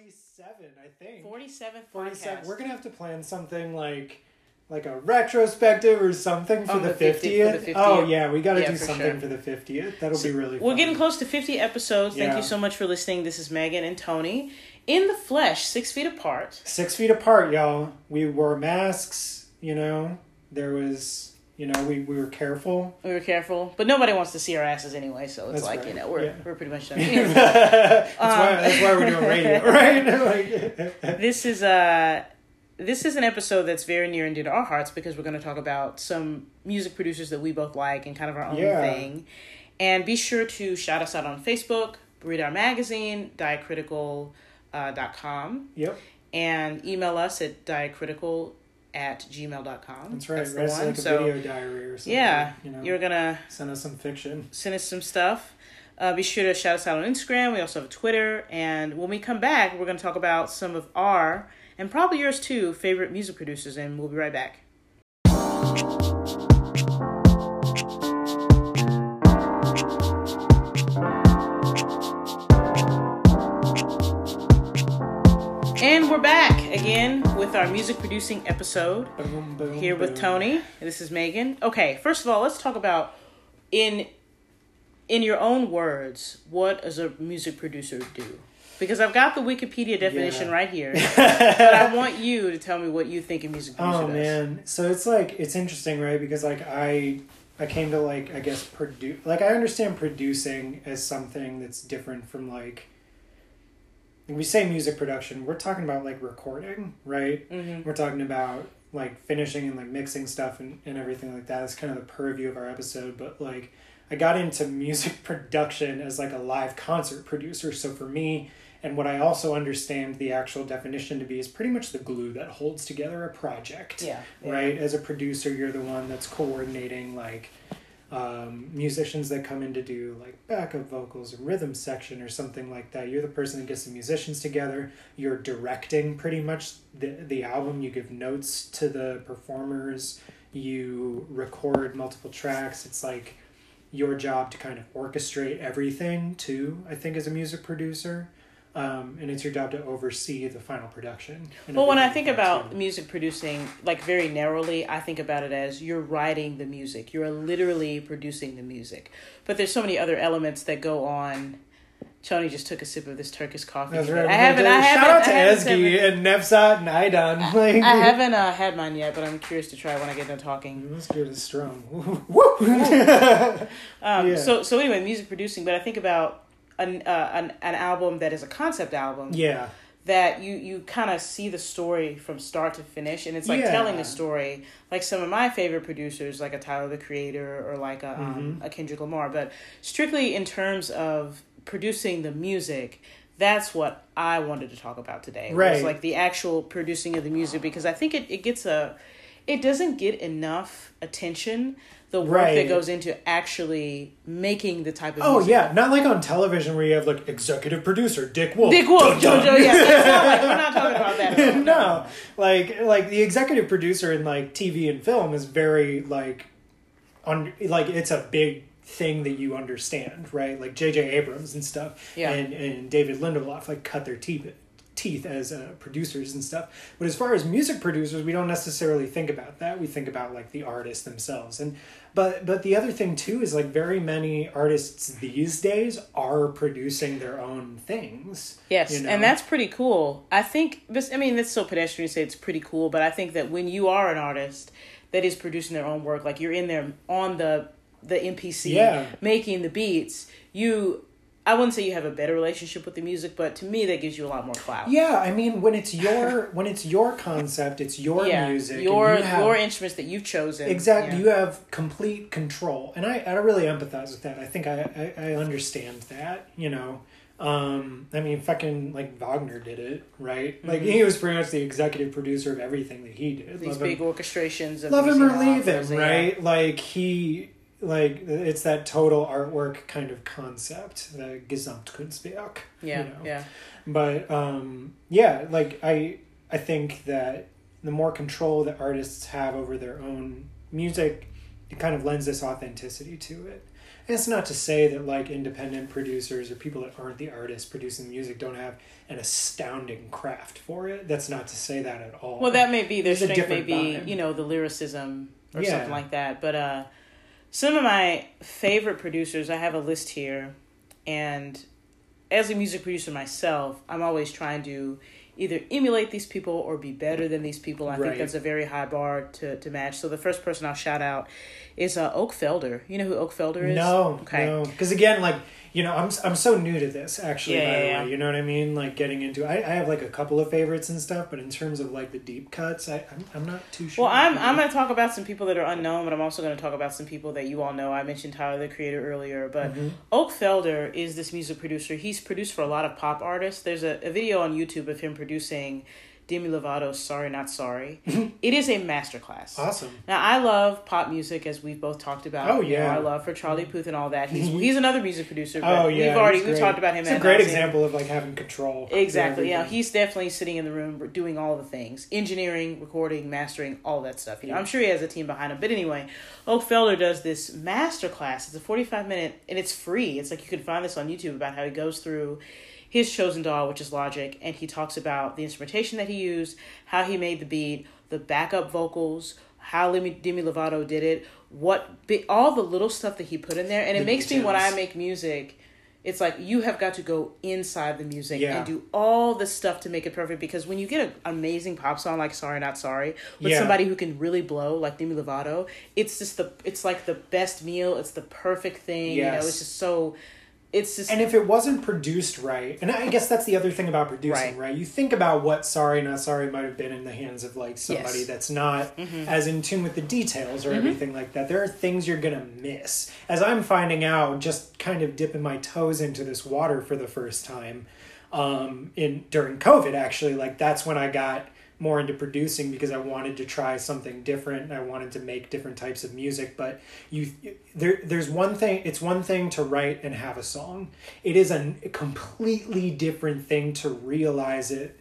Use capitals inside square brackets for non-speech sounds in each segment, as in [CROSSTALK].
47, I think. 47th 47. podcast. We're gonna have to plan something like like a retrospective or something for On the the 50 50th. for the 50th. Oh yeah, we got to Yeah, do for something sure. for the 50th. That'll be really. We're getting close to 50 episodes. Thank Yeah. you so much for listening. This is Megan and Tony in the flesh, six feet apart. six feet apart, y'all. We wore masks. You know, there was. You know, we, we were careful. We were careful, but nobody wants to see our asses anyway, so it's That's like, right. you know, we're, Yeah. we're pretty much done. [LAUGHS] that's Um, why that's why we're doing radio, [LAUGHS] right? [LAUGHS] like, this is uh this is an episode that's very near and dear to our hearts because we're going to talk about some music producers that we both like and kind of our own Yeah. thing. And be sure to shout us out on Facebook, read our magazine, diacritical.com, uh, dot com, yep, and email us at diacritical at gmail.com. that's right. That's the one. like a so, video diary or something. yeah, you know, you're going to send us some fiction. send us some stuff. Uh, be sure to shout us out on Instagram. We also have a Twitter. And when we come back, we're going to talk about some of our, and probably yours too, favorite music producers. And we'll be right back. And we're back again with our music producing episode Boom, boom, here with boom. Tony. This is Megan. Okay, first of all, let's talk about in in your own words, what does a music producer do? Because I've got the Wikipedia definition Yeah. right here, [LAUGHS] but I want you to tell me what you think a music producer Oh does. man, so it's like it's interesting, right? Because like I I came to like I guess produce like I understand producing as something that's different from like when we say music production, we're talking about like recording, right? hmm We're talking about like finishing and like mixing stuff and, and everything like that. That's kind of the purview of our episode. But like I got into music [LAUGHS] production as like a live concert producer. So for me, and what I also understand the actual definition to be is pretty much the glue that holds together a project. Yeah, yeah. Right? As a producer, you're the one that's coordinating like um, musicians that come in to do like backup vocals rhythm section or something like that. You're the person that gets the musicians together. You're directing pretty much the the album. You give notes to the performers. You record multiple tracks. It's like your job to kind of orchestrate everything too. I think as a music producer. Um, and it's your job to oversee the final production. Well, when I think about music producing, like very narrowly, I think about it as you're writing the music. You're literally producing the music. But there's so many other elements that go on. Tony just took a sip of this Turkish coffee. That's right. I haven't. I haven't. Shout out to Ezgi and Nefzat and [LAUGHS] I haven't uh, had mine yet, but I'm curious to try when I get done talking. This beer is strong. [LAUGHS] Um, Yeah. So so anyway, music producing. But I think about an uh, an an album that is a concept album yeah, that you you kind of see the story from start to finish, and it's like Yeah. telling a story. Like some of my favorite producers, like a Tyler the Creator or like a um, Mm-hmm. a Kendrick Lamar. But strictly in terms of producing the music. That's what I wanted to talk about today. Was Right. like the actual producing of the music because I think it, it gets a it doesn't get enough attention the work that goes into actually making the type of Oh music. yeah, not like on television where you have like executive producer Dick Wolf. Dick Wolf, Dun, dun. JoJo, yeah. [LAUGHS] Like, we're not talking about that. at all. [LAUGHS] no, like like the executive producer in like TV and film is very like on like it's a big thing that you understand, right? Like J.J. Abrams and stuff, Yeah. and and David Lindelof like cut their teeth teeth as uh, producers and stuff. But as far as music producers, we don't necessarily think about that. We think about like the artists themselves, and but but the other thing too is like very many artists these days are producing their own things. Yes, you know? and that's pretty cool. I think this. I mean, that's so pedestrian to say it's pretty cool, but I think that when you are an artist that is producing their own work, like you're in there on the the MPC, Yeah. making the beats, you. I wouldn't say you have a better relationship with the music, but to me, that gives you a lot more clout. Yeah, I mean when it's your [LAUGHS] when it's your concept, it's your Yeah, music. and your you have- your instruments that you've chosen. exactly. Yeah. You have complete control, and I I really empathize with that. I think I I, I understand that. You know, um, I mean, fucking like Wagner did it, right? Like he was pretty much the executive producer of everything that he did. Mm-hmm. These Love big him, orchestrations. Of love him or leave him, operas, yeah. right? Like he. Like it's that total artwork kind of concept, the Gesamtkunstwerk. Yeah, you know? yeah. but um yeah like i i think that the more control that artists have over their own music it kind of lends this authenticity to it And it's not to say that like independent producers or people that aren't the artists producing music don't have an astounding craft for it. That's not to say that at all. Well, that may be their It's strength. May be vibe. you know the lyricism or Yeah. something like that. But uh, some of my favorite producers, I have a list here, and as a music producer myself, I'm always trying to either emulate these people or be better than these people. I Right. think that's a very high bar to, to match. So the first person I'll shout out is uh, Oak Felder. You know who Oak Felder is? No, Okay. no, because again, like you know, I'm I'm so new to this actually. Yeah, by yeah, the way, you know what I mean? Like getting into, I, I have like a couple of favorites and stuff, but in terms of like the deep cuts, I I'm, I'm not too sure. Well, I'm I'm going to talk about some people that are unknown, but I'm also going to talk about some people that you all know. I mentioned Tyler the Creator earlier, but Mhm. Oak Felder is this music producer. He's produced for a lot of pop artists. There's a, a video on YouTube of him producing Demi Lovato's "Sorry Not Sorry." [LAUGHS] it is a masterclass. awesome. Now I love pop music, as we've both talked about. Oh, You know, yeah. I love for Charlie mm-hmm. Puth and all that. He's [LAUGHS] he's another music producer. But Oh yeah, we've already we've talked about him. It's a great example of like having control. Exactly. Yeah, he's definitely sitting in the room doing all the things: engineering, recording, mastering, all that stuff. You know, I'm sure he has a team behind him. But anyway, Oak Felder does this masterclass. It's a 45 minute, and it's free. It's like you can find this on YouTube about how he goes through his chosen DAW, which is Logic, and he talks about the instrumentation that he used, how he made the beat, the backup vocals, how Demi, Lovato did it, what all the little stuff that he put in there, and it The makes me when I make music. It's like you have got to go inside the music Yeah. and do all the stuff to make it perfect because when you get an amazing pop song like Sorry Not Sorry with Yeah. somebody who can really blow like Demi Lovato, it's just the it's like the best meal, it's the perfect thing, you know, it's just so it's just And if it wasn't produced right, and I guess that's the other thing about producing, Right. right? You think about what Sorry Not Sorry might have been in the hands of like somebody Yes. that's not Mm-hmm. as in tune with the details or everything like that. There are things you're gonna miss. As I'm finding out, just kind of dipping my toes into this water for the first time, um, in during COVID actually, like that's when I got more into producing because I wanted to try something different. I wanted to make different types of music, but you there there's one thing it's one thing to write and have a song. It is a completely different thing to realize it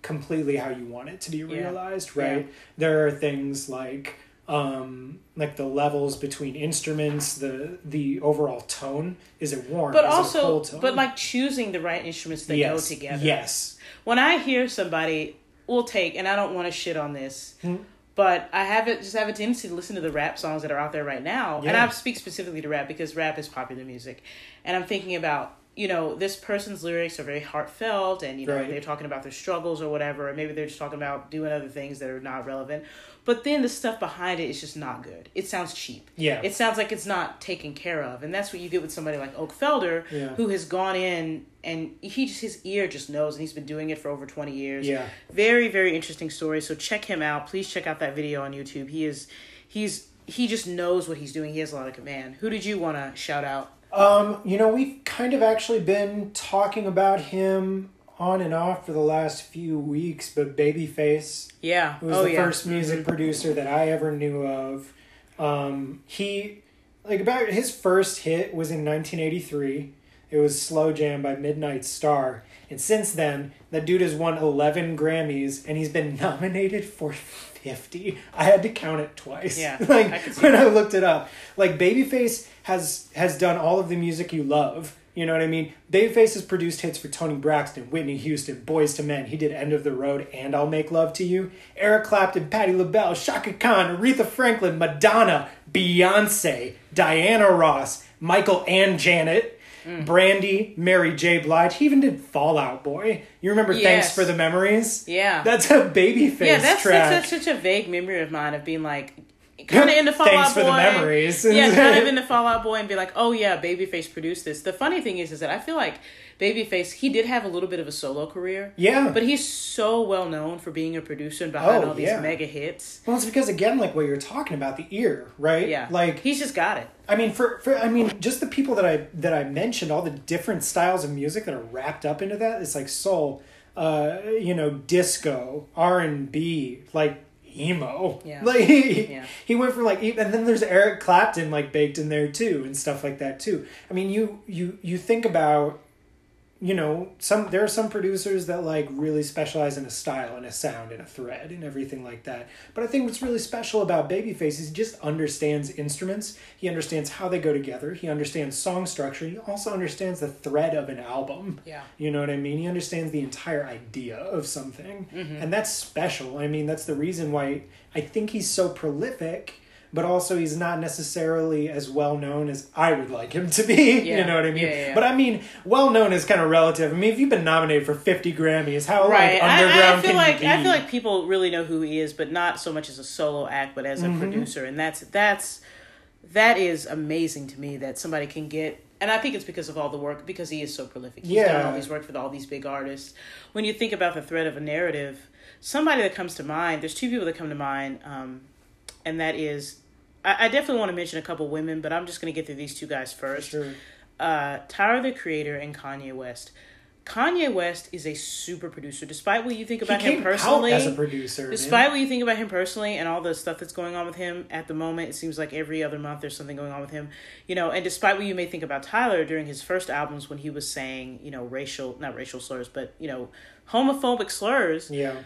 completely how you want it to be realized, right? Yeah. There are things like um like the levels between instruments, the the overall tone is it warm, but is it also cold tone? but like choosing the right instruments that yes, go together. Yes. When I hear somebody will take and I don't want to shit on this, Hmm. but I have it just have a tendency to listen to the rap songs that are out there right now. And Yeah. I speak specifically to rap because rap is popular music. And I'm thinking about, you know, this person's lyrics are very heartfelt and, you know, Right. they're talking about their struggles or whatever, or maybe they're just talking about doing other things that are not relevant. But then the stuff behind it is just not good. It sounds cheap. Yeah. It sounds like it's not taken care of. And that's what you get with somebody like Oak Felder, Yeah. who has gone in and he just his ear just knows and he's been doing it for over 20 years. Yeah. Very, very interesting story. So check him out. Please check out that video on YouTube. He is he's he just knows what he's doing. He has a lot of command. Who did you want to shout out? Um, you know, we've kind of actually been talking about him on and off for the last few weeks, but Babyface, Yeah. who was oh the yeah. first music producer that I ever knew of, um, he like about his first hit was in 1983. It was Slow Jam by Midnight Star. And since then, that dude has won 11 Grammys and he's been [LAUGHS] nominated for 50. I had to count it twice. Yeah, [LAUGHS] like I when that. I looked it up. Like Babyface has has done all of the music you love. You know what I mean? Babyface has produced hits for Toni Braxton, Whitney Houston, Boyz II Men. He did End of the Road and I'll Make Love to You. Eric Clapton, Patti LaBelle, Chaka Khan, Aretha Franklin, Madonna, Beyonce, Diana Ross, Michael and Janet, Mm. Brandy, Mary J. Blige. He even did Fall Out Boy. You remember Thanks for the Memories? Yeah. That's a Babyface yeah, that's, track. that's such a vague memory of mine of being like [LAUGHS] kind of into Fallout Thanks for Boy. the memories. yeah, kind of [LAUGHS] into Fall Out Boy and be like, oh yeah, Babyface produced this. The funny thing is, is that I feel like Babyface he did have a little bit of a solo career. Yeah. But he's so well known for being a producer and behind Oh, all these yeah. mega hits. Well, it's because again, like what you're talking about, the ear, right? Yeah. Like, he's just got it. I mean, for, for I mean, just the people that I that I mentioned, all the different styles of music that are wrapped up into that. It's like soul, uh, you know, disco, R and B, like emo. Yeah. [LAUGHS] Like he, Yeah. he went from like, and then there's Eric Clapton like baked in there too, and stuff like that too. I mean, you you you think about you know, some there are some producers that like really specialize in a style and a sound and a thread and everything like that. But I think what's really special about Babyface is he just understands instruments. He understands how they go together. He understands song structure. He also understands the thread of an album. Yeah. You know what I mean? He understands the entire idea of something. Mm-hmm. And that's special. I mean, that's the reason why I think he's so prolific, but also he's not necessarily as well known as I would like him to be. [LAUGHS] Yeah. You know what I mean? Yeah, yeah. But I mean, well known is kind of relative. I mean, if you've been nominated for 50 Grammys, how right. like I- underground I, feel can like you be? I feel like people really know who he is, but not so much as a solo act, but as Mm-hmm. a producer, and that's that's that is amazing to me that somebody can get. And I think it's because of all the work, because he is so prolific. He's done Yeah. all these work for all these big artists. When you think about the thread of a narrative, somebody that comes to mind, there's two people that come to mind, um, and that is, I, I definitely want to mention a couple women, but I'm just going to get through these two guys first Sure. uh, Tyler the Creator and Kanye West. Kanye West is a super producer, despite what you think about him personally. as a producer. Despite man. what you think about him personally and all the stuff that's going on with him at the moment, it seems like every other month there's something going on with him. You know, and despite what you may think about Tyler during his first albums when he was saying, you know, racial, not racial slurs, but, you know, homophobic slurs, Yeah.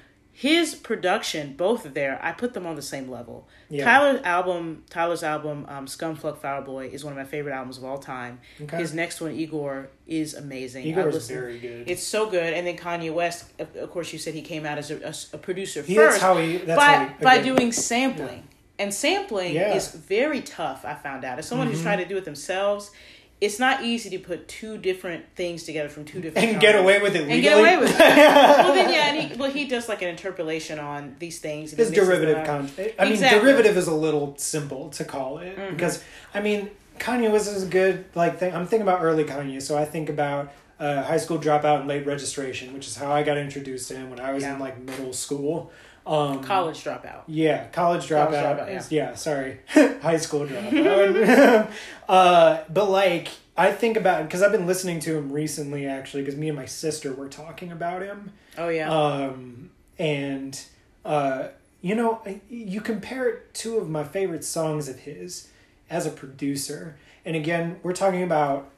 His production, both of there, I put them on the same level. Yeah. Tyler's album, Tyler's album, um, Scumfuck Flower Boy, is one of my favorite albums of all time. Okay. His next one, Igor, is amazing. Igor's listened- very good. It's so good. And then Kanye West, of, of course, you said he came out as a, a- a producer first that's how he. That's by how he, by doing sampling. And sampling Yeah. is very tough. I found out as someone who's Mhm. trying to do it themselves. It's not easy to put two different things together from two different and get away with it legally. and get away with it. [LAUGHS] well, then yeah, and he well he does like an interpolation on these things. and he It's mixes them derivative content. I mean, Exactly. derivative is a little simple to call it Mhm. because I mean, Kanye West is a good like thing. I'm thinking about early Kanye, so I think about uh, high school dropout and late registration, which is how I got introduced to him when I was Yeah. in like middle school. Um, College dropout. Yeah, college dropout. College dropout, is- yeah. sorry, [LAUGHS] high school dropout. [LAUGHS] uh, but like, I think about because I've been listening to him recently, actually, because me and my sister were talking about him. Oh yeah. Um, and uh, you know, you compare two of my favorite songs of his as a producer, and again, we're talking about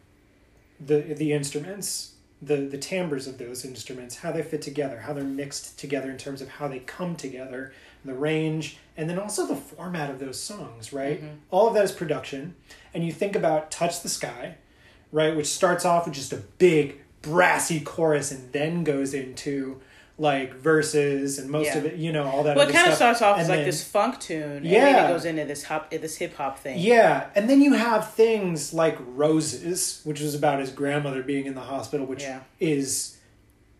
the the instruments, the the timbres of those instruments, how they fit together, how they're mixed together in terms of how they come together, the range, and then also the format of those songs. Right, Mhm. all of that is production, and you think about "Touch the Sky," right, which starts off with just a big brassy chorus and then goes into like verses and most Yeah. of it, you know, all that. well, it kind of starts off as And like this funk tune, and then Yeah. it goes into this hop, this hip hop thing. Yeah, and then you have things like Roses, which is about his grandmother being in the hospital, which Yeah. is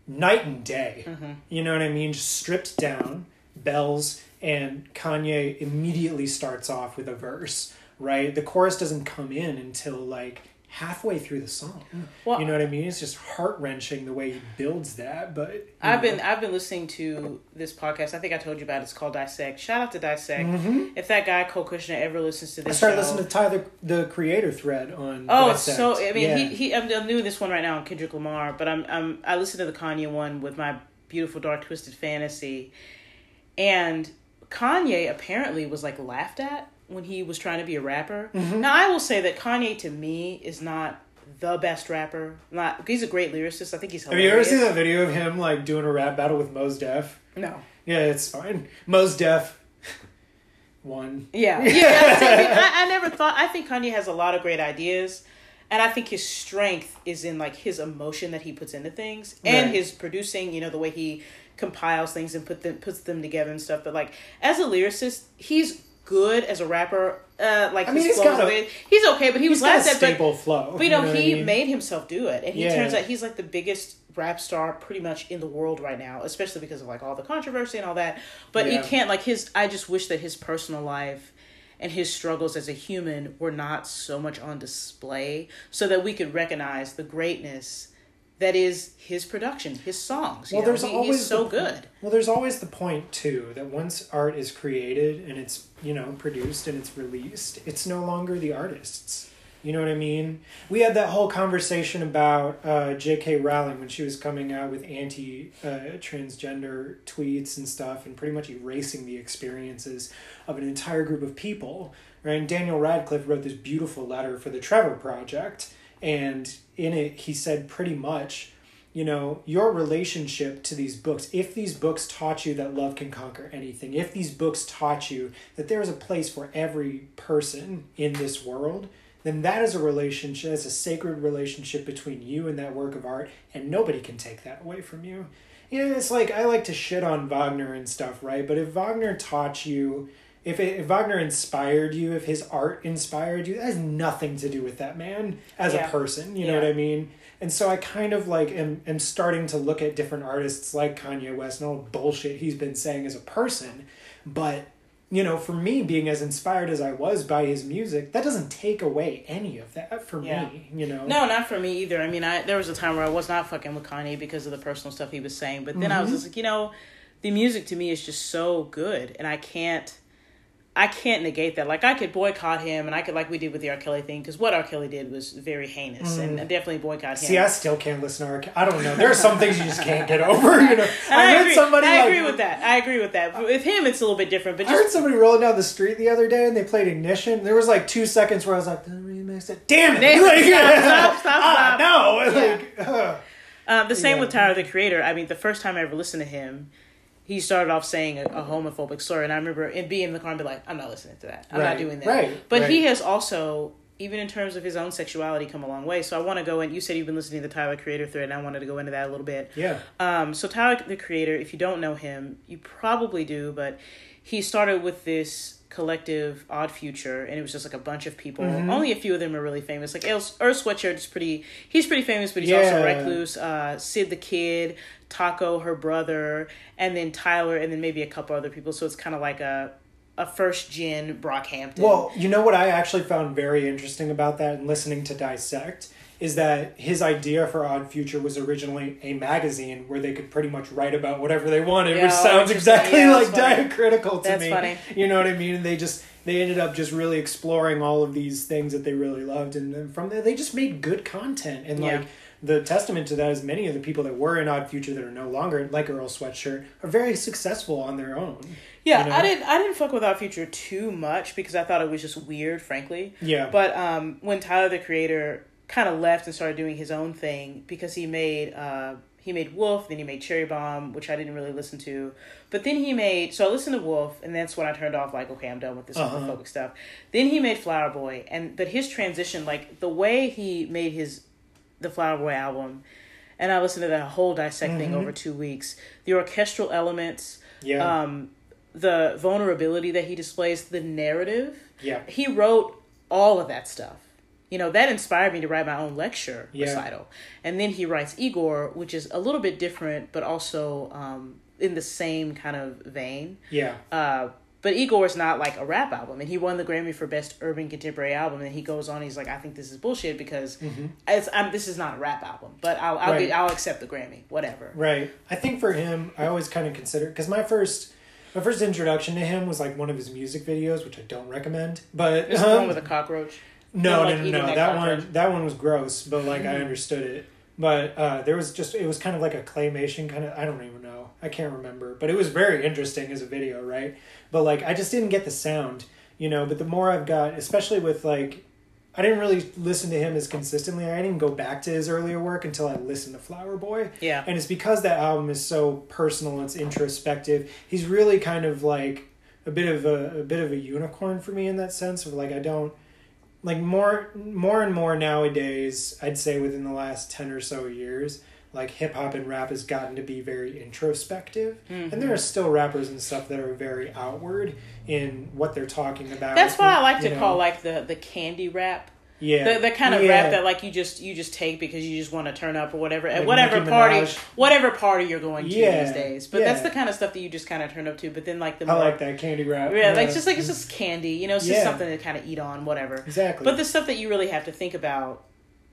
night and day. Mhm. You know what I mean? Just stripped down, bells, and Kanye immediately starts off with a verse, right? The chorus doesn't come in until like halfway through the song. Well, you know what I mean? It's just heart wrenching the way he builds that. But I've know. been I've been listening to this podcast. I think I told you about it. It's called Dissect. Shout out to Dissect. Mhm. If that guy Cole Cushna ever listens to this, I started show, listening to Tyler, the creator thread on. Oh, it's Dissect. so I mean, Yeah. he he. I'm, I'm doing this one right now on Kendrick Lamar, but I'm I'm I listened to the Kanye one with my beautiful dark twisted fantasy, and Kanye apparently was like laughed at when he was trying to be a rapper. Mhm. Now I will say that Kanye to me is not the best rapper. Not he's a great lyricist. I think he's Have you ever seen that video of him like doing a rap battle with Mos Def? No. Yeah, it's fine. Mos Def won. Yeah, yeah. [LAUGHS] I, I never thought. I think Kanye has a lot of great ideas, and I think his strength is in like his emotion that he puts into things and Right. his producing. You know, the way he compiles things and put them puts them together and stuff. But like as a lyricist, he's good as a rapper. Uh, like I mean, his he's got a- He's okay, but he was a laughed. But flow. but you know, what he I mean? made himself do it, and he Yeah. turns out he's like the biggest rap star pretty much in the world right now, especially because of like all the controversy and all that. But Yeah. he can't like his. I just wish that his personal life and his struggles as a human were not so much on display, so that we could recognize the greatness that is his production, his songs. you Well, know? there's He- always so the good. Well, there's always the point too that once art is created and it's you know produced and it's released, it's no longer the artists. You know what I mean? We had that whole conversation about uh, J.K. Rowling when she was coming out with anti uh, transgender tweets and stuff, and pretty much erasing the experiences of an entire group of people. Right? And Daniel Radcliffe wrote this beautiful letter for the Trevor Project, and in it he said pretty much you know, your relationship to these books, if these books taught you that love can conquer anything, if these books taught you that there is a place for every person in this world, then that is a relationship, it's a sacred relationship between you and that work of art, and nobody can take that away from you. You know, it's like I like to shit on Wagner and stuff, right? But if Wagner taught you, if, it, if Wagner inspired you, if his art inspired you, that has nothing to do with that man as Yeah. a person. You know what I mean? And so I kind of like am, am starting to look at different artists like Kanye West and all the bullshit he's been saying as a person. But, you know, for me, being as inspired as I was by his music, that doesn't take away any of that for Yeah. me, you know? No, not for me either. I mean, I there was a time where I was not fucking with Kanye because of the personal stuff he was saying, but then I Mm-hmm. was just like, you know, the music to me is just so good, and I can't, I can't negate that. Like I could boycott him, and I could like we did with the R. Kelly thing because what R. Kelly did was very heinous, and I definitely boycott him. Mm. See, I still can't listen to R. Kelly. I don't know. There are some things you just can't get over, you know? [LAUGHS] And I, heard agree. somebody I like- agree with that. I agree with that. But with him, it's a little bit different. But I heard somebody rolling down the street the other day and they played Ignition. There was like two seconds where I was like, the remix it. Damn it! [LAUGHS] Damn Like, stop, [LAUGHS] stop, stop, stop. no! Yeah. Like, ugh. Uh, the same Yeah. with Tyler the Creator. I mean, the first time I ever listened to him, he started off saying a, a homophobic slur, and I remember it being in the car and be like, "I'm not listening to that. I'm Right, not doing that." right, But he has also, even in terms of his own sexuality, come a long way. So I want to go and you said you've been listening to the Tyler Creator thread, and I wanted to go into that a little bit. yeah. Um, so Tyler the Creator, if you don't know him, you probably do, but he started with this collective Odd Future, and it was just like a bunch of people. Mm-hmm. Only a few of them are really famous. Like Earl, Sweatshirt is pretty. He's pretty famous, but he's also Yeah. recluse. Uh, Syd the Kid, Taco, her brother, and then Tyler, and then maybe a couple other people. So it's kind of like a a first gen Brockhampton. Well, you know what I actually found very interesting about that and listening to Dissect is that his idea for Odd Future was originally a magazine where they could pretty much write about whatever they wanted, Yeah, which sounds exactly Yeah, like funny. diacritical to That's me. funny. You know what I mean? And they just they ended up just really exploring all of these things that they really loved, and then from there they just made good content. And Yeah. like the testament to that is many of the people that were in Odd Future that are no longer like Earl Sweatshirt are very successful on their own. yeah, you know? I didn't I didn't fuck with Odd Future too much because I thought it was just weird, frankly. Yeah, But um, when Tyler the Creator kind of left and started doing his own thing because he made uh, he made Wolf, then he made Cherry Bomb, which I didn't really listen to. But then he made so I listened to Wolf, and that's when I turned off. Like, okay, I'm done with this Uh-huh. homophobic stuff. Then he made Flower Boy, and but his transition, like the way he made his the Flower Boy album, and I listened to that whole dissecting Mhm. over two weeks. The orchestral elements, yeah, um, the vulnerability that he displays, the narrative yeah. he wrote all of that stuff. You know, that inspired me to write my own lecture Yeah. recital. And then he writes Igor, which is a little bit different, but also um, in the same kind of vein. Yeah. Uh, but Igor is not like a rap album, and he won the Grammy for Best Urban Contemporary Album. And he goes on, he's like, "I think this is bullshit because it's I'm, this is not a rap album, but I'll I'll, Mm-hmm. Right. get, I'll accept the Grammy, whatever." Right. I think for him, I always kind of consider because my first my first introduction to him was like one of his music videos, which I don't recommend. But Is the um, one with a cockroach? no, like no, no, no. that That one that one was gross, but like I understood it. But uh, there was just it was kind of like a claymation kind of I don't even know I can't remember, but it was very interesting as a video, right? But like I just didn't get the sound, you know. But the more I've got, especially with like I didn't really listen to him as consistently. I didn't go back to his earlier work until I listened to Flower Boy. Yeah. And it's because that album is so personal, it's introspective. He's really kind of like a bit of a, a bit of a unicorn for me in that sense of like I don't like more more and more nowadays, I'd say within the last 10 or so years, like hip hop and rap has gotten to be very introspective. And Mm-hmm. there are still rappers and stuff that are very outward in what they're talking about. That's what I like to know. call like the the candy rap. yeah. the, the kind of Yeah. rap that like you just you just take because you just want to turn up or whatever at Like whatever party whatever party you're going to Yeah, these days but that's the kind of stuff that you just kind of turn up to but then like the I more like that candy rap. yeah like it's just like it's just candy you know it's just something to kind of eat on whatever exactly. but the stuff that you really have to think about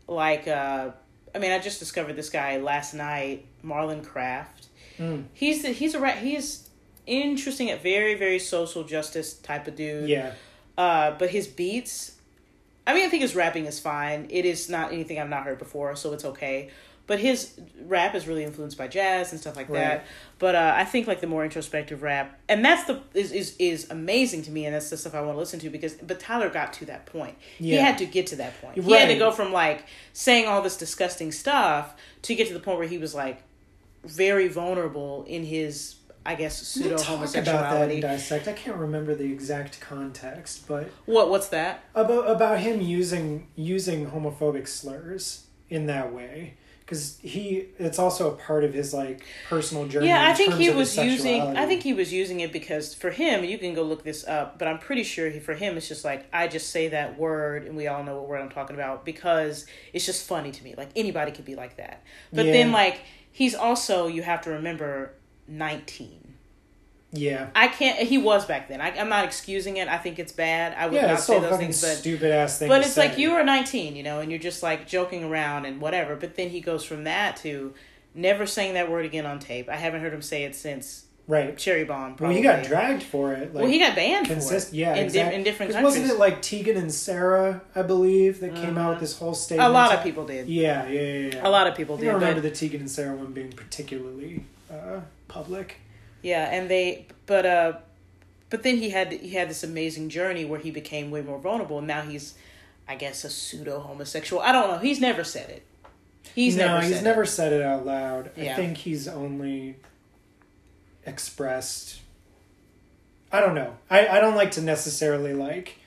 like uh I mean I just discovered this guy last night Marlon Craft Mm. he's the, he's a he's interesting at very very social justice type of dude yeah. uh, but his beats, I mean, I think his rapping is fine. It is not anything I've not heard before, so it's okay. but his rap is really influenced by jazz and stuff like Right. that. But uh, I think like the more introspective rap, and that's the is, is is amazing to me, and that's the stuff I want to listen to because. But Tyler got to that point. He had to get to that point. He had to go from like saying all this disgusting stuff to get to the point where he was like very vulnerable in his, I guess, pseudo talk about that homosexuality. dissect. I can't remember the exact context, but What what's that? about about him using using homophobic slurs in that way because he it's also a part of his like personal journey. Yeah, I think he was using. I think he was using it because for him, you can go look this up, but I'm pretty sure he, for him, it's just like I just say that word, and we all know what word I'm talking about because it's just funny to me. Like anybody could be like that, but Yeah. then like he's also you have to remember 19. Yeah. I can't. He was back then. I, I'm not excusing it. I think it's bad. I would Yeah, not say those things, but stupid ass thing. but it's like you were 19, you know, and you're just like joking around and whatever. But then he goes from that to never saying that word again on tape. I haven't heard him say it since right. Cherry Bomb. Well, he got dragged for it. Like, well, he got banned consist. for it. Yeah, in, di- exactly. in different countries. Wasn't it like Tegan and Sara? I believe that came out with this whole statement. a lot of people did. Yeah, yeah, yeah. yeah. A lot of people I did. don't remember the Tegan and Sara one being particularly uh, public. Yeah, and they, but uh, but then he had he had this amazing journey where he became way more vulnerable. And now he's, I guess, a pseudo homosexual. I don't know. He's never said it. He's no, never. he's said never It. said it out loud. Yeah. I think he's only expressed. I don't know. I, I don't like to necessarily like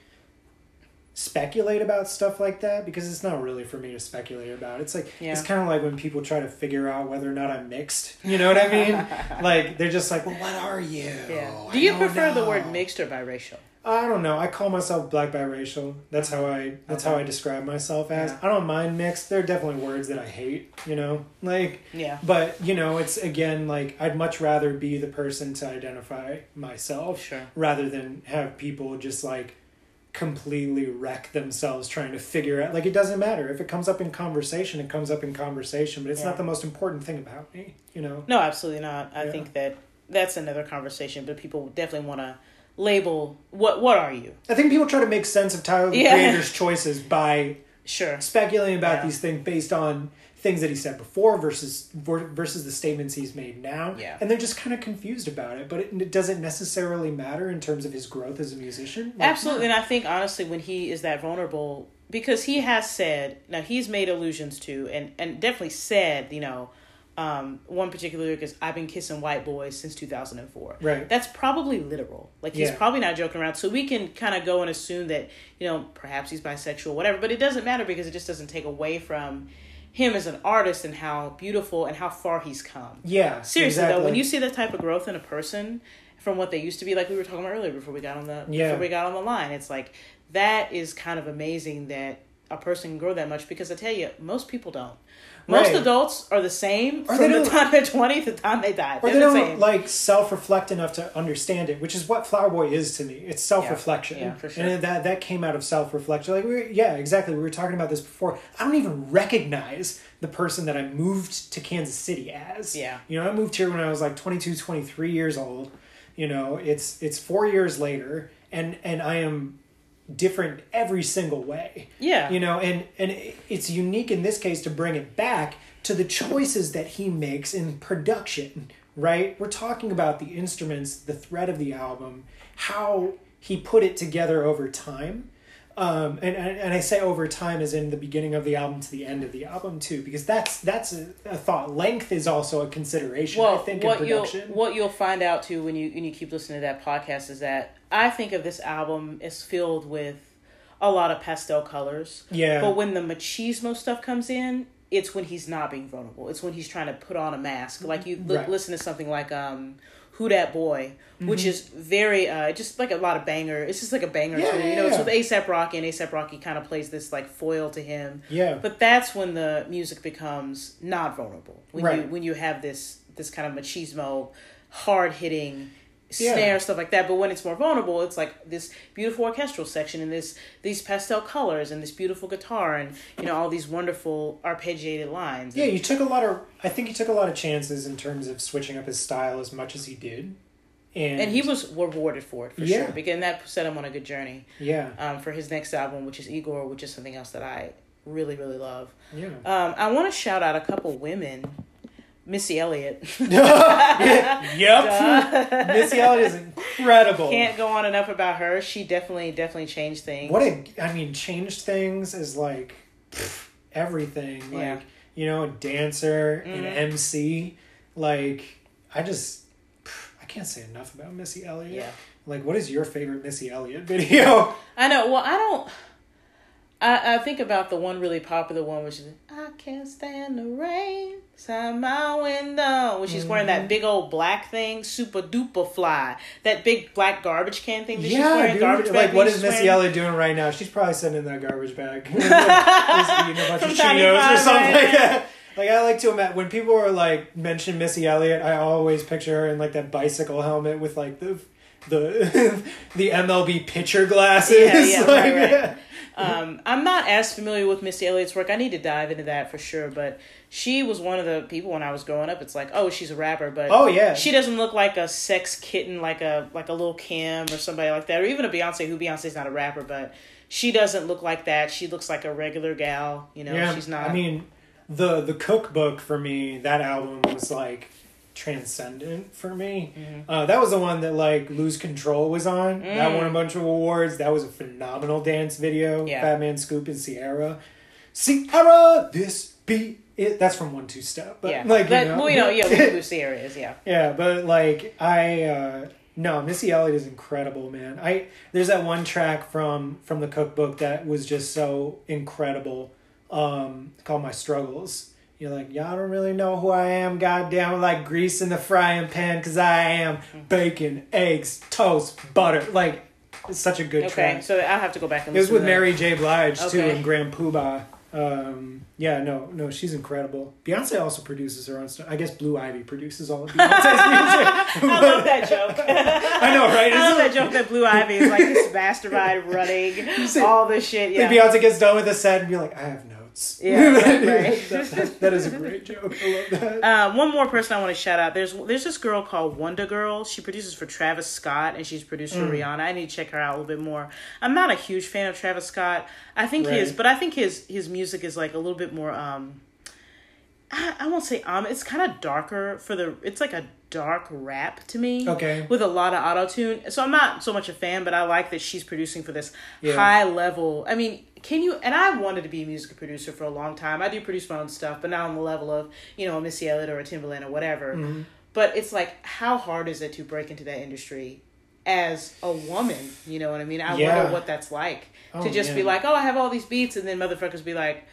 speculate about stuff like that because it's not really for me to speculate about. It's like it's kind of like when people try to figure out whether or not I'm mixed. You know what I mean? [LAUGHS] like they're just like, "Well, what are you?" Yeah. Oh, Do you prefer the word mixed or biracial? I don't know. I call myself black biracial. That's how I. That's how I describe myself as. Yeah. I don't mind mixed. There are definitely words that I hate. You know, like. Yeah. But you know, it's again like I'd much rather be the person to identify myself Sure. rather than have people just like completely wreck themselves trying to figure out. Like it doesn't matter if it comes up in conversation. It comes up in conversation, but it's Yeah. not the most important thing about me. You know. No, absolutely not. I Yeah. think that that's another conversation, but people definitely want to label what what are you? I think people try to make sense of Tyler Yeah. Creator's choices by Sure. speculating about Yeah. these things based on things that he said before versus versus the statements he's made now. Yeah. And they're just kind of confused about it, but it, it doesn't necessarily matter in terms of his growth as a musician. Like, Absolutely, and I think honestly, when he is that vulnerable, because he has said now he's made allusions to and and definitely said, you know, um, one particular lyric is "I've been kissing white boys since 2004." Right. That's probably literal. Like he's Yeah. probably not joking around. So we can kind of go and assume that you know perhaps he's bisexual, whatever. But it doesn't matter because it just doesn't take away from him as an artist and how beautiful and how far he's come. Yeah. Seriously exactly. though, when you see that type of growth in a person from what they used to be, like we were talking about earlier before we got on the Yeah. before we got on the line, it's like that is kind of amazing that a person can grow that much because I tell you, most people don't. Most Right. adults are the same Or from the time they're twenty to the time they die. or They're they the don't same. like self-reflect enough to understand it, which is what Flower Boy is to me. It's self-reflection, Yeah, for sure. and that that came out of self-reflection. Like, we were, yeah, exactly. We were talking about this before. I don't even recognize the person that I moved to Kansas City as. Yeah. you know, I moved here when I was like 22, 23 years old. You know, it's it's four years later, and and I am different every single way yeah. you know and and it's unique in this case to bring it back to the choices that he makes in production right we're talking about the instruments the thread of the album how he put it together over time um, and, and and I say over time as in the beginning of the album to the end of the album too, because that's that's a, a thought. Length is also a consideration. I well, think in what you'll what you'll find out too when you when you keep listening to that podcast is that I think of this album as filled with a lot of pastel colors. yeah, But when the machismo stuff comes in, it's when he's not being vulnerable. It's when he's trying to put on a mask. Like you li- Right. listen to something like um, "Who That Boy," which is very uh, just like a lot of banger. It's just like a banger Yeah, tune. yeah, you know, it's with ASAP Rocky, and ASAP Rocky kind of plays this like foil to him. yeah, But that's when the music becomes not vulnerable. When you Right. when you have this this kind of machismo, hard hitting Yeah. snare stuff like that. But when it's more vulnerable, it's like this beautiful orchestral section and this these pastel colors and this beautiful guitar and you know all these wonderful arpeggiated lines. Yeah, you took a lot of. I think he took a lot of chances in terms of switching up his style as much as he did, and and he was rewarded for it for Yeah. sure. Because that set him on a good journey yeah, um, for his next album, which is Igor, which is something else that I really really love. Yeah. Um, I want to shout out a couple women. Missy Elliott. [LAUGHS] [LAUGHS] yep. Missy Elliott is incredible. Can't go on enough about her. She definitely, definitely changed things. What a, I mean, changed things is like pff, everything. Like, Yeah. you know, a dancer, an Mhm. MC. Like, I just, pff, I can't say enough about Missy Elliott. Yeah. Like, what is your favorite Missy Elliott [LAUGHS] video? I know. Well, I don't. I, I think about the one really popular one, which is "I can't stand the rain outside my window," when she's wearing Mm-hmm. that big old black thing, super duper fly, that big black garbage can thing that she's wearing. dude. Garbage bag like, what thing is she's Missy. Elliott doing right now? She's probably in that garbage bag. [LAUGHS] Eating a bunch of Cheetos or something like that. Like I like to imagine when people are like mention Missy Elliott, I always picture her in like that bicycle helmet with like the the [LAUGHS] the MLB pitcher glasses. Yeah, yeah, [LAUGHS] like, right, right. Um, I'm not as familiar with Missy Elliott's work. I need to dive into that for sure. But she was one of the people when I was growing up. It's like, oh, she's a rapper, but Oh yeah. she doesn't look like a sex kitten, like a like a little Kim or somebody like that, or even a Beyonce. Who Beyonce's not a rapper, but she doesn't look like that. She looks like a regular gal. You know, yeah. she's not. I mean, the the cookbook for me, that album was like transcendent for me. Mm-hmm. Uh, that was the one that like Lose Control was on. That Mm. won a bunch of awards. That was a phenomenal dance video. Yeah. Fat Man Scoop and Ciara. Ciara, this beat it. That's from One Two Step. But yeah, like but, you know, well, you know, yeah, we know [LAUGHS] Ciara is. Yeah, yeah, but like I uh no, Missy Elliott is incredible, man. I there's that one track from from the cookbook that was just so incredible. Um called My Struggles. You're like, y'all don't really know who I am, goddamn like grease in the frying pan, cause I am bacon, eggs, toast, butter. Like it's such a good okay. track. So I'll have to go back and It was with. Mary J. Blige too Okay. and Grand Puba. Um, yeah, no, no, she's incredible. Beyonce also produces her own stuff. I guess Blue Ivy produces all of [LAUGHS] Beyonce's music. I love that joke. [LAUGHS] I know, right? I love that joke that Blue Ivy is like this mastermind running [LAUGHS] all this shit. like Yeah. Beyonce gets done with a set and be like, I have Yeah, [LAUGHS] right, right. that, that- that is a great joke. I love that. Um, one more person I want to shout out. There's there's this girl called WondaGurl. She produces for Travis Scott and she's produced Mm. for Rihanna. I need to check her out a little bit more. I'm not a huge fan of Travis Scott. I think his, Right. but I think his his music is like a little bit more. Um, I, I won't say um, it's kind of darker for the. It's like a dark rap to me. Okay. With a lot of auto tune, so I'm not so much a fan, but I like that she's producing for this Yeah. high level. I mean, can you? And I wanted to be a music producer for a long time. I do produce my own stuff, but not on the level of you know a Missy Elliott or a Timbaland or whatever. Mm-hmm. But it's like, how hard is it to break into that industry as a woman? You know what I mean? I Yeah. wonder what that's like Oh, to just be like, oh, I have all these beats, and then motherfuckers be like,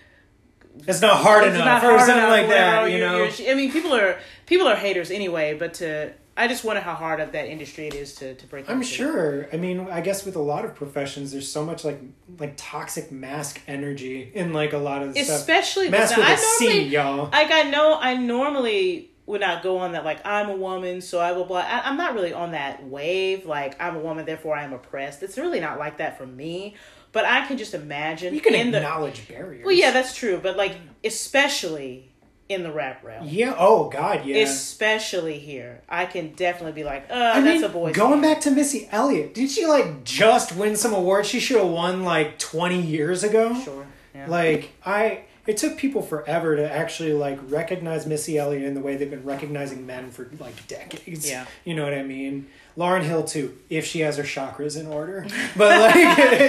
It's not hard it's enough not or something enough, like that, you you're- know? you're- I mean, people are people are haters anyway, but to I just wonder how hard of that industry it is to to break. I'm sure. I mean, I guess with a lot of professions, there's so much like like toxic mask energy in like a lot of the stuff. especially Mask now, with I a C, normally- y'all. Like I know, I normally would not go on that. Like I'm a woman, so I will. Blah. I, I'm not really on that wave. Like I'm a woman, therefore I am oppressed. It's really not like that for me. But I can just imagine You can in the. acknowledge barriers. Well, yeah, that's true. But like, especially in the rap realm, Yeah. Oh God. Yeah. especially here, I can definitely be like, uh, I that's mean, a boy's. going back to Missy Elliott, did she like just win some awards? She should have won like twenty years ago. Sure. Yeah. Like I, it took people forever to actually like recognize Missy Elliott in the way they've been recognizing men for like decades. Yeah. You know what I mean? Lauryn Hill too, if she has her chakras in order. [LAUGHS] But like,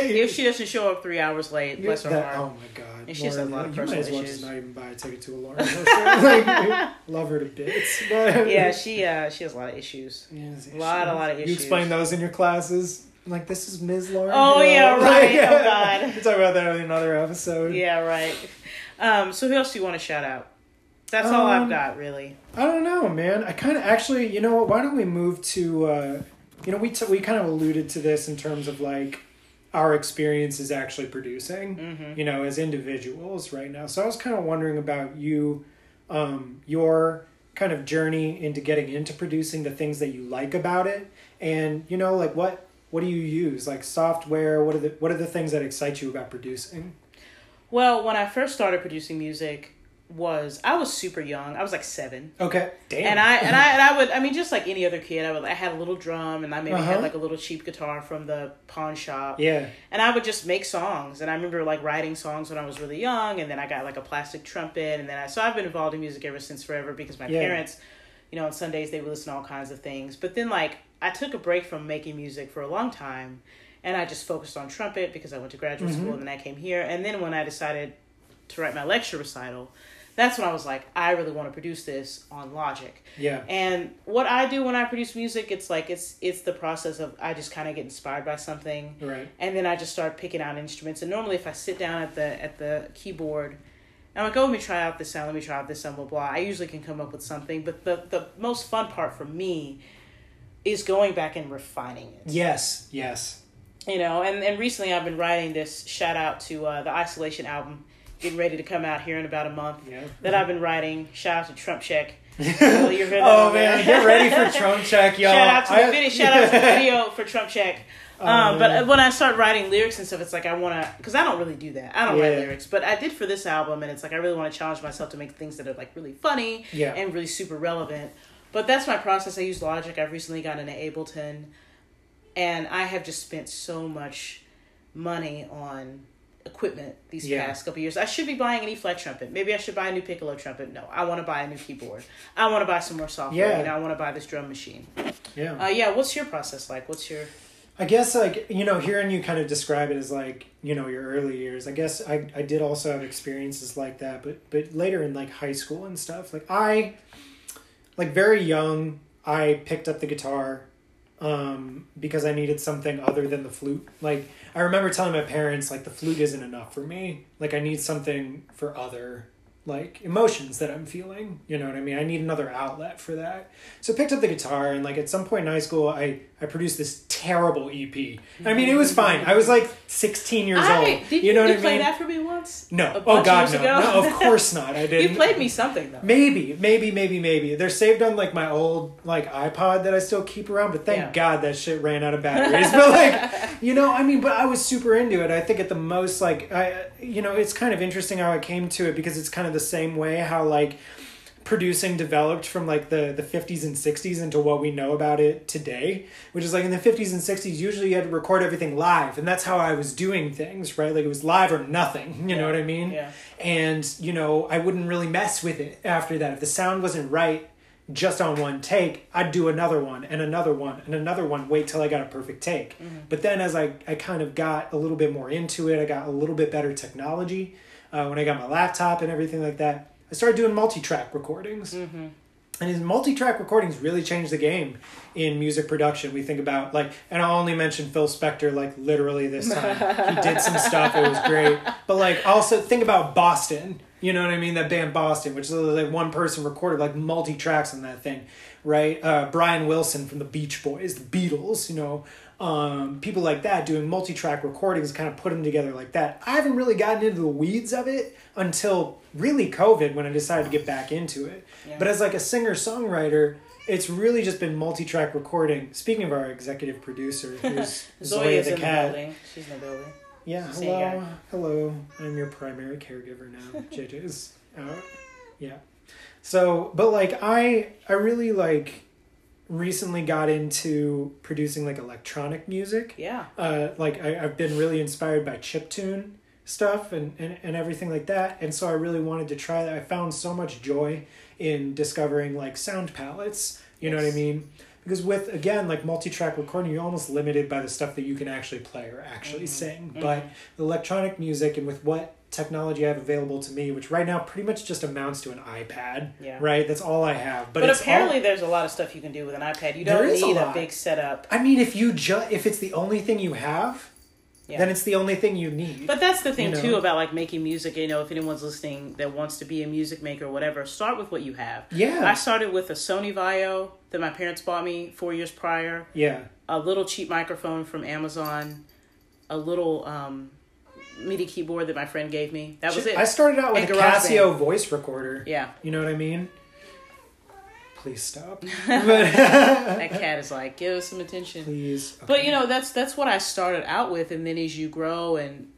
if she doesn't show up three hours late, bless her heart. oh my god, And she has a lot of Hill, you might as personal well issues. just not even buy a ticket to a Lauryn Hill show. [LAUGHS] like, love her to bits. But [LAUGHS] yeah, she uh she has a lot of issues. Yes, Lot- a lot of issues. You explain those in your classes. Like this is Ms. Lauryn. Oh, Hill. yeah, right. Like, Oh, God. We'll talk about that in another episode. Yeah, right. Um, so who else do you want to shout out? That's all I've Um, got, really. I don't know, man. I kind of actually, you know what? Why don't we move to, uh, you know, we t- we kind of alluded to this in terms of like our experiences actually producing, Mm-hmm. you know, as individuals right now. So I was kind of wondering about you, um, your kind of journey into getting into producing, the things that you like about it, and you know, like what what do you use, like software? What are the what are the things that excite you about producing? Well, when I first started producing music, was I was super young. I was like seven. Okay. Damn. And I and I and I would I mean just like any other kid I would I had a little drum and I maybe Uh-huh. had like a little cheap guitar from the pawn shop yeah. and I would just make songs and I remember like writing songs when I was really young and then I got like a plastic trumpet and then I so I've been involved in music ever since forever because my Yeah. parents you know on Sundays they would listen to all kinds of things but then like I took a break from making music for a long time and I just focused on trumpet because I went to graduate Mm-hmm. school and then I came here and then when I decided to write my lecture recital that's when I was like I really want to produce this on Logic Yeah. and what I do when I produce music, it's like it's it's the process of I just kind of get inspired by something, Right. and then I just start picking out instruments. And normally, if I sit down at the at the keyboard, I'm like, oh, let me try out this sound, let me try out this sound, blah blah. I usually can come up with something. But the the most fun part for me is going back and refining it. Yes. Yes. You know, and and recently I've been writing this shout out to uh, the Isolation album, getting ready to come out here in about a month. Yeah. That I've been writing. Shout out to Trump Check. [LAUGHS] you're hearing that oh there. man, get ready for Trump check, y'all. Shout out to I- the video. Shout out to the [LAUGHS] video for Trump Check. Um, Oh, but when I start writing lyrics and stuff, it's like I want to, because I don't really do that. I don't write lyrics, but I did for this album, and it's like I really want to challenge myself to make things that are like really funny Yeah. and really super relevant. But that's my process. I use Logic. I've recently gotten into Ableton, and I have just spent so much money on equipment these Yeah. past couple years. I should be buying an E flat trumpet. Maybe I should buy a new piccolo trumpet. No, I want to buy a new keyboard. I want to buy some more software. Yeah. You know, I want to buy this drum machine. yeah. Uh, yeah, what's your process like? What's your I guess like you know, hearing you kind of describe it as like you know your early years. I guess I I did also have experiences like that, but but later in like high school and stuff. Like I, like very young, I picked up the guitar, um, because I needed something other than the flute. Like I remember telling my parents like the flute isn't enough for me. Like I need something for other like emotions that I'm feeling. You know what I mean? I need another outlet for that. So I picked up the guitar and like at some point in high school I I produced this terrible EP. I mean it mm-hmm. was fine. I was like 16 years I, old. did you know what you I play mean? that for me once? No. Oh of god no. no. Of course not. I [LAUGHS] didn't. You played me something though. Maybe, maybe, maybe, maybe. They're saved on like my old like iPod that I still keep around, but thank Yeah. God that shit ran out of batteries. [LAUGHS] but like, you know, I mean, but I was super into it. I think at the most, like, I, you know, it's kind of interesting how I came to it because it's kind of the same way how like producing developed from like the the 50s and 60s into what we know about it today which is like in the 50s and 60s usually you had to record everything live and that's how i was doing things right? Like it was live or nothing [LAUGHS] you know what i mean? Yeah. and you know i wouldn't really mess with it after that. If the sound wasn't right just on one take i'd do another one and another one and another one wait till i got a perfect take. But then as I, I kind of got a little bit more into it i got a little bit better technology uh, when i got my laptop and everything like that i started doing multi-track recordings and his multi-track recordings really changed the game in music production. We think about like, and I'll only mention Phil Spector like literally this [LAUGHS] time. he did some stuff; it was great. But like, also think about Boston. You know what I mean? That band Boston, which is like one person recorded like multi tracks on that thing, right? Uh, Brian Wilson from the Beach Boys, the Beatles. You know, um, people like that doing multi track recordings, kind of put them together like that. I haven't really gotten into the weeds of it until really COVID when I decided to get back into it. Yeah. But as like a singer songwriter, it's really just been multi-track recording. Speaking of our executive producer, [LAUGHS] who's Zoe Zoya is the the cat. building. She's in the building. Yeah, hello, hello. I'm your primary caregiver now. [LAUGHS] JJ's out. Yeah. So, but like I, I really like recently got into producing like electronic music. Yeah. Uh, like I, I've been really inspired by chiptune stuff and, and, and everything like that. And so I really wanted to try that. I found so much joy in discovering like sound palettes. You know what I mean? Because with again like multi-track recording, you're almost limited by the stuff that you can actually play or actually Mhm. sing. Mhm. But electronic music and with what technology I have available to me, which right now pretty much just amounts to an iPad. Yeah. Right? That's all I have. But, But, it's all- apparently, there's a lot of stuff you can do with an iPad. You don't is a need a, big setup. I mean, if you ju- if it's the only thing you have, Yeah. then it's the only thing you need. But that's the thing You know? too about like making music. You know, if anyone's listening that wants to be a music maker or whatever, start with what you have. yeah, I started with a Sony Vaio that my parents bought me four years prior. yeah, A little cheap microphone from Amazon. A little um, MIDI keyboard that my friend gave me. That was it. I started out with And a. Casio voice recorder. yeah, You know what I mean? Please stop. but [LAUGHS] [LAUGHS] that cat is like, give us some attention. please. But you know, that's that's what I started out with, and then as you grow and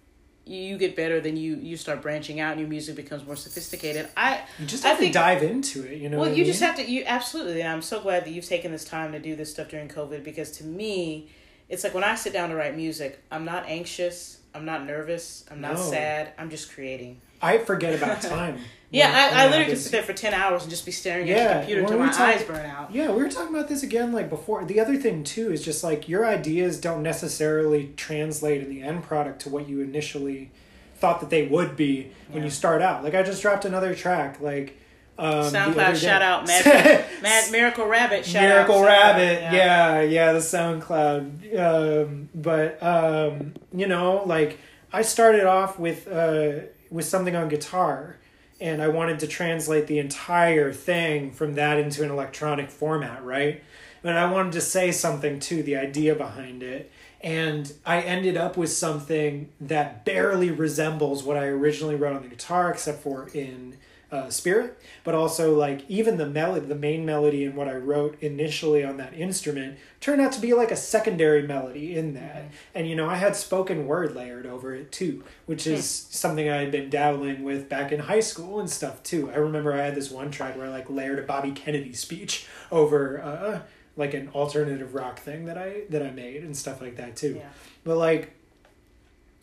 you get better, then you you start branching out, and your music becomes more sophisticated. I You just I have to dive into it. You know. well, I you just have to. You absolutely. And I'm so glad that you've taken this time to do this stuff during COVID because to me, it's like when I sit down to write music, I'm not anxious. I'm not nervous. I'm not No. sad. I'm just creating. I forget about [LAUGHS] time. Yeah, when- I, when I literally could sit there for ten hours and just be staring at Yeah, the computer we my talk- eyes burn out. Yeah, we were talking about this again like before. The other thing too is just like your ideas don't necessarily translate in the end product to what you initially thought that they would be when Yeah. you start out. Like I just dropped another track like um, SoundCloud shout out, [LAUGHS] Mad, Mad Miracle Rabbit shout Miracle out. shout out, Rabbit, yeah. yeah, the SoundCloud. Um, but um, you know, like I started off with uh, with something on guitar, and I wanted to translate the entire thing from that into an electronic format, right? But I wanted to say something to the idea behind it, and I ended up with something that barely resembles what I originally wrote on the guitar, except for in uh, spirit, but also like even the melody, the main melody and what I wrote initially on that instrument turned out to be like a secondary melody in that. And you know, I had spoken word layered over it too, which is something I had been dabbling with back in high school and stuff too. I remember I had this one track where I like layered a Bobby Kennedy speech over uh, like an alternative rock thing that I that I made and stuff like that too. Yeah. But like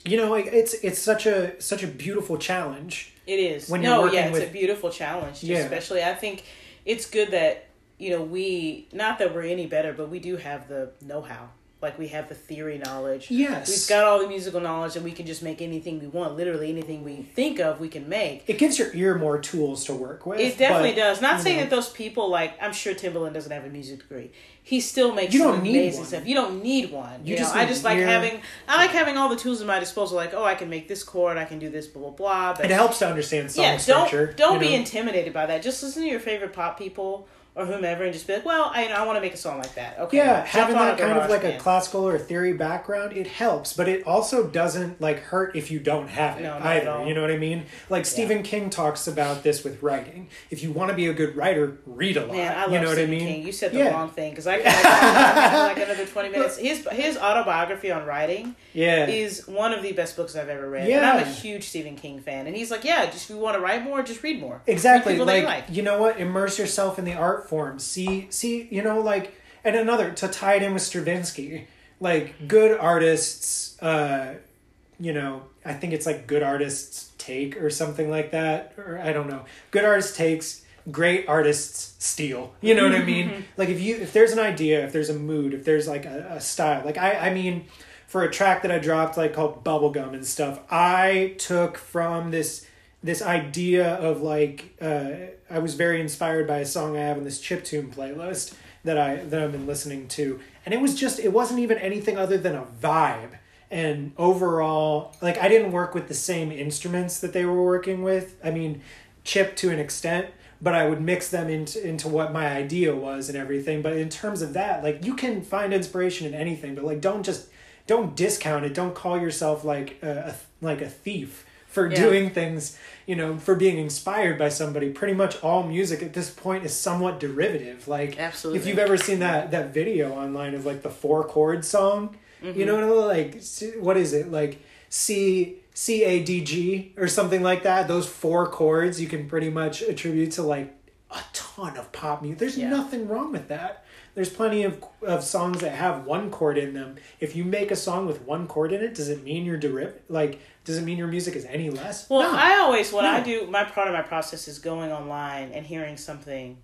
you know, like it's it's such a such a beautiful challenge. It is. When no, yeah, it's with- a beautiful challenge. Yeah. Especially, I think it's good that you know we not that we're any better, but we do have the know-how. Like we have the theory knowledge. Yes. We've got all the musical knowledge, and we can just make anything we want. Literally anything we think of, we can make. it gives your ear more tools to work with. It definitely but, does. Not saying know. that those people like I'm sure Timbaland doesn't have a music degree. He still makes You some don't need amazing one. stuff. You don't need one. You You, just know, I just like ear. having I like having all the tools at my disposal. Like, oh, I can make this chord, I can do this, blah blah blah. But It helps to understand song yeah, structure. don't don't be know? intimidated by that. Just listen to your favorite pop people or whomever, and just be like, well, I I want to make a song like that. Okay, Yeah, having that kind of like a classical or theory background, it helps, but it also doesn't like hurt if you don't have it No, either. You know what I mean? Like Stephen King talks about this with writing. If you want to be a good writer, read a lot. Man, I love you know Stephen what I mean? King. You said the Yeah. wrong thing because I [LAUGHS] can have like another twenty minutes. His his autobiography on writing Yeah. is one of the best books I've ever read. Yeah. And I'm a huge Stephen King fan. And he's like, yeah, just if you want to write more, just read more. Exactly. Read Like, like. you know what? Immerse yourself in the art form. See see, you know, like and another to tie it in with Stravinsky. Like good artists uh you know, I think it's like good artists take or something like that. Or I don't know. Good artists takes great artists steal. You know what I mean? [LAUGHS] Like if you if there's an idea, if there's a mood, if there's like a, a style. Like I I mean for a track that I dropped like called Bubblegum and stuff, I took from this this idea of like uh, I was very inspired by a song I have on this chiptune playlist that I that I've been listening to, and it was just it wasn't even anything other than a vibe. And overall, like I didn't work with the same instruments that they were working with. I mean, chip to an extent, but I would mix them into into what my idea was and everything. But in terms of that, like you can find inspiration in anything, but like don't just don't discount it. Don't call yourself like a, a like a thief for Yeah. doing things, you know, for being inspired by somebody. Pretty much all music at this point is somewhat derivative. Like Absolutely. if you've ever seen that that video online of like the four chord song, you know, Mm-hmm. like what is it like C C A D G or something like that. Those four chords you can pretty much attribute to like ton of pop music. There's Yeah. nothing wrong with that. There's plenty of of songs that have one chord in them. If you make a song with one chord in it, does it mean your deriv like does it mean your music is any less? Well, No. I always what I do my part of my process is going online and hearing something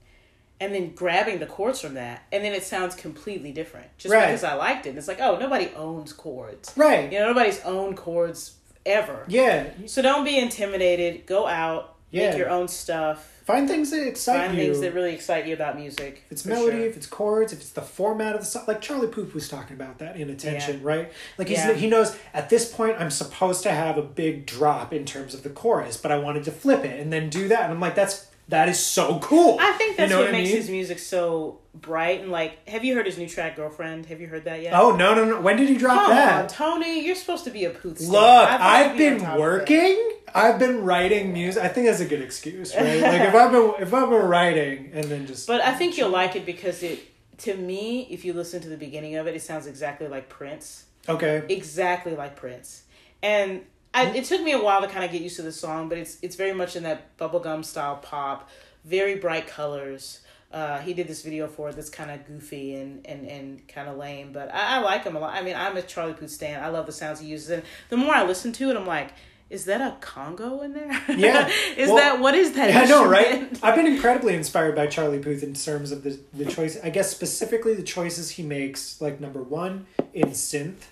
and then grabbing the chords from that and then it sounds completely different just Right. because I liked it. It's like, oh, nobody owns chords. right. You know, nobody's owned chords ever. Yeah. So don't be intimidated. Go out, Yeah. make your own stuff. Find things that excite Find you. things that really excite you about music. if it's melody, sure. if it's chords, if it's the format of the song, like Charlie Puth was talking about that in attention, right? Like he's, Yeah. he knows at this point I'm supposed to have a big drop in terms of the chorus, but I wanted to flip it and then do that, and I'm like, that's that is so cool. I think that's you know what, what I makes mean? his music so bright and like. Have you heard his new track, "Girlfriend"? Have you heard that yet? Oh no no no! When did he drop Come that? on, Tony, you're supposed to be a poot. Look, I I've on been top of that. working. I've been writing music. I think that's a good excuse, right? like if [LAUGHS] I've been if I've been writing and then just But I think you'll like it because it, to me, if you listen to the beginning of it, it sounds exactly like Prince. okay, Exactly like Prince. And I, it took me a while to kind of get used to the song, but it's it's very much in that bubblegum style pop, very bright colors. Uh, he did this video for it that's kind of goofy and, and, and kind of lame, but I, I like him a lot. I mean, I'm a Charlie Puth stan. I love the sounds he uses, and the more I listen to it, I'm like, is that a conga in there? Yeah. [LAUGHS] is Well, that what is that? Yeah, I know, right? I've been incredibly inspired by Charlie Puth in terms of the the choice. I guess specifically the choices he makes. Like number one in synth,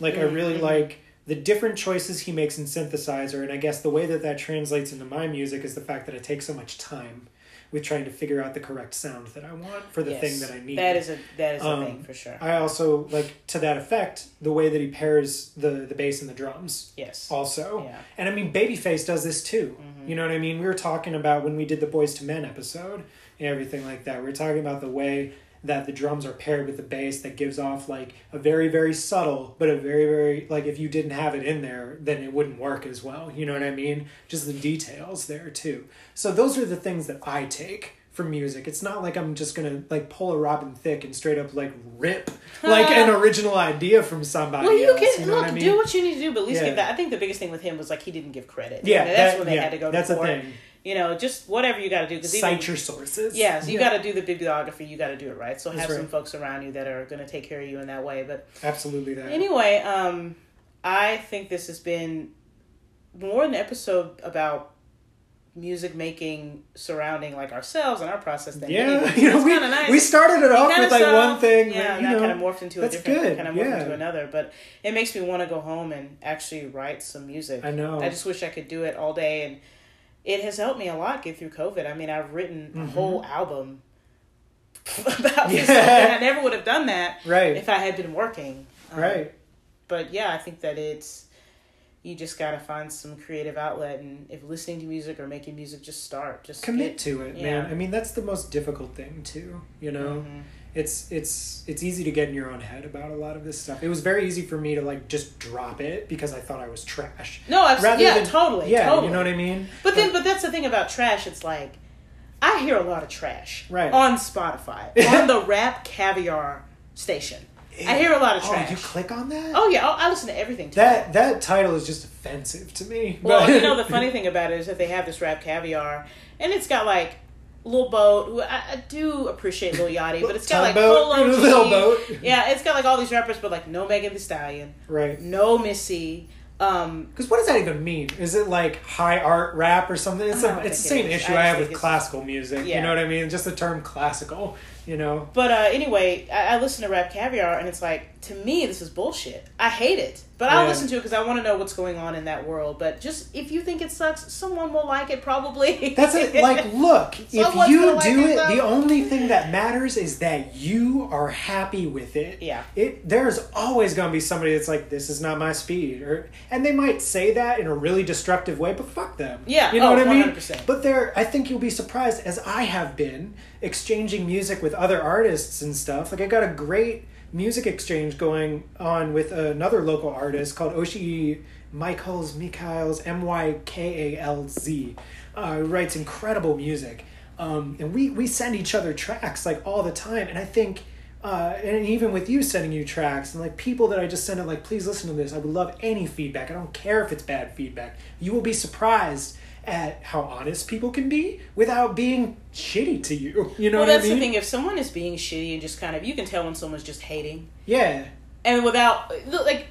like I really Mhm. like the different choices he makes in synthesizer, and I guess the way that that translates into my music is the fact that I take so much time with trying to figure out the correct sound that I want for the Yes. thing that I need. That is a that is a Um, thing for sure. I also like to that effect the way that he pairs the the bass and the drums yes. also. Yeah. And I mean, Babyface does this too. Mhm. You know what I mean? We were talking about when we did the Boyz II Men episode and everything like that. We were talking about the way that the drums are paired with the bass that gives off like a very, very subtle, but a very, very, like if you didn't have it in there, then it wouldn't work as well. You know what I mean? Just the details there too. So those are the things that I take from music. It's not like I'm just gonna like pull a Robin Thicke and straight up like rip [LAUGHS] like an original idea from somebody Well, you else. can you know look, what I mean? do what you need to do, but at least Yeah. give that. I think the biggest thing with him was like he didn't give credit. yeah, And that's that- when they yeah, had to go. That's the thing. You know, just whatever you got to do because Cite your sources. Yeah, so you Yeah. got to do the bibliography. You got to do it right. So have some folks around you that are going to take care of you in that way. But absolutely that. anyway, um, I think this has been more an episode about music making surrounding like ourselves and our process than yeah, anything. [LAUGHS] you know, we, nice. we started it We off with like saw- one thing, yeah, and that know, kind of morphed into a different, good, kind of morphed yeah. into another. But it makes me want to go home and actually write some music. I know. I just wish I could do it all day, and it has helped me a lot get through COVID. I mean, I've written a Mhm. whole album [LAUGHS] about this, and I never would have done that right, if I had been working. Um, right. But yeah, I think that it's you just got to find some creative outlet, and if listening to music or making music, just start. Just Commit get- to it, yeah. man. I mean, that's the most difficult thing too. You know, Mhm. It's it's it's easy to get in your own head about a lot of this stuff. It was very easy for me to like just drop it because I thought I was trash. No, I've, Rather yeah, than- totally, Yeah, totally. you know what I mean. But then, but that's the thing about trash. It's like I hear a lot of trash Right. on Spotify on the [LAUGHS] Rap Caviar station. I hear a lot of Oh, trash. you click on that? Oh yeah, I I listen to everything. That that title is just offensive to me. well, you [LAUGHS] know the funny thing about it is that they have this Rap Caviar, and it's got like Lil Boat. Who I, I do appreciate Lil Yachty, but it's got like Tugboat, Polo [LAUGHS] G. Lil Boat. Yeah, it's got like all these rappers, but like no Megan Thee Stallion, Right. no Missy. Um, Because what does that even mean? Is it like high art rap or something? It's, a, it's the same it is. issue I I, have with classical music. Yeah. You know what I mean? Just the term classical. You know. But uh, anyway, I, I listen to Rap Caviar, and it's like to me, this is bullshit. I hate it, but I'll listen to it because I want to know what's going on in that world. But just if you think it sucks, someone will like it probably. That's it. [LAUGHS] Like, look, if Someone's you gonna like do it, it, though. the only thing that matters is that you are happy with it. Yeah. It there's always going to be somebody that's like, this is not my speed, or and they might say that in a really destructive way, but fuck them. Yeah. You know Oh, what I mean? 100%. But there, I think you'll be surprised, as I have been exchanging music with other artists and stuff. Like I got a great music exchange going on with another local artist called Oshi Michaels Mikhails M Y K A L Z. Uh, writes incredible music, um, and we we send each other tracks like all the time. And I think. Uh, and even with you sending you tracks and like people that I just send it like please listen to this I would love any feedback I don't care if it's bad feedback you will be surprised at how honest people can be without being shitty to you [LAUGHS] you know well, what that's I mean the thing. If someone is being shitty and just kind of, you can tell when someone's just hating. yeah And without like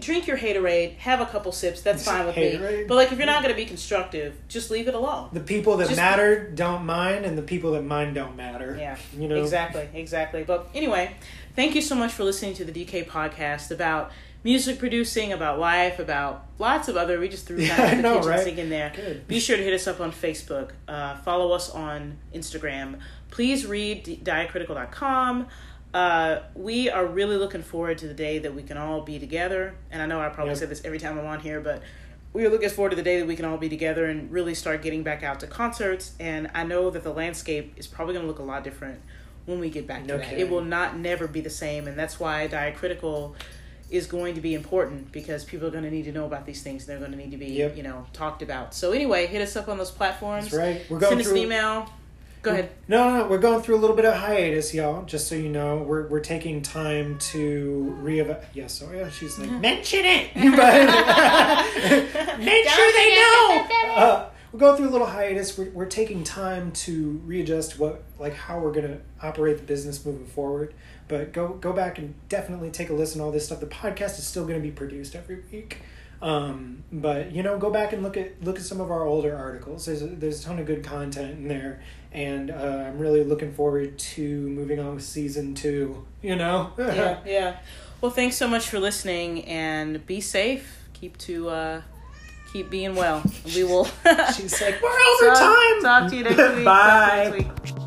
drink your haterade, have a couple sips. That's fine with me. But like, if you're not going to be constructive, just leave it alone. the people that Just- matter don't mind and the people that mind don't matter Yeah, you know exactly, exactly. But anyway, thank you so much for listening to the DK podcast about music producing, about life, about lots of other. We just threw kind Yeah, of the know, kitchen right? sink in there. Good. Be sure to hit us up on Facebook. Uh, follow us on Instagram. Please read di- diacritical.com. Uh, we are really looking forward to the day that we can all be together. And I know I probably Yep. say this every time I'm on here, but we are looking forward to the day that we can all be together and really start getting back out to concerts. And I know that the landscape is probably going to look a lot different when we get back to No that. It will not never be the same, and that's why diacritical is going to be important because people are going to need to know about these things. And they're going to need to be, Yep. you know, talked about. So anyway, hit us up on those platforms. that's right we're going Send us through an email. Go ahead. No, no, we're going through a little bit of hiatus, y'all. Just so you know, we're we're taking time to reevaluate. Yes, oh yeah, she's like mention it, [LAUGHS] but [LAUGHS] make sure they know. Uh, we're going through a little hiatus. We're, we're taking time to readjust what like how we're gonna operate the business moving forward. But go go back and definitely take a listen to all this stuff. The podcast is still gonna be produced every week. Um, but you know, go back and look at look at some of our older articles. There's a, there's a ton of good content in there, and uh, I'm really looking forward to moving on with season two. You know, [LAUGHS] yeah, yeah. Well, thanks so much for listening, and be safe. Keep to uh, keep being well. We will. She's like, we're [LAUGHS] over time. Talk to you next week. Bye.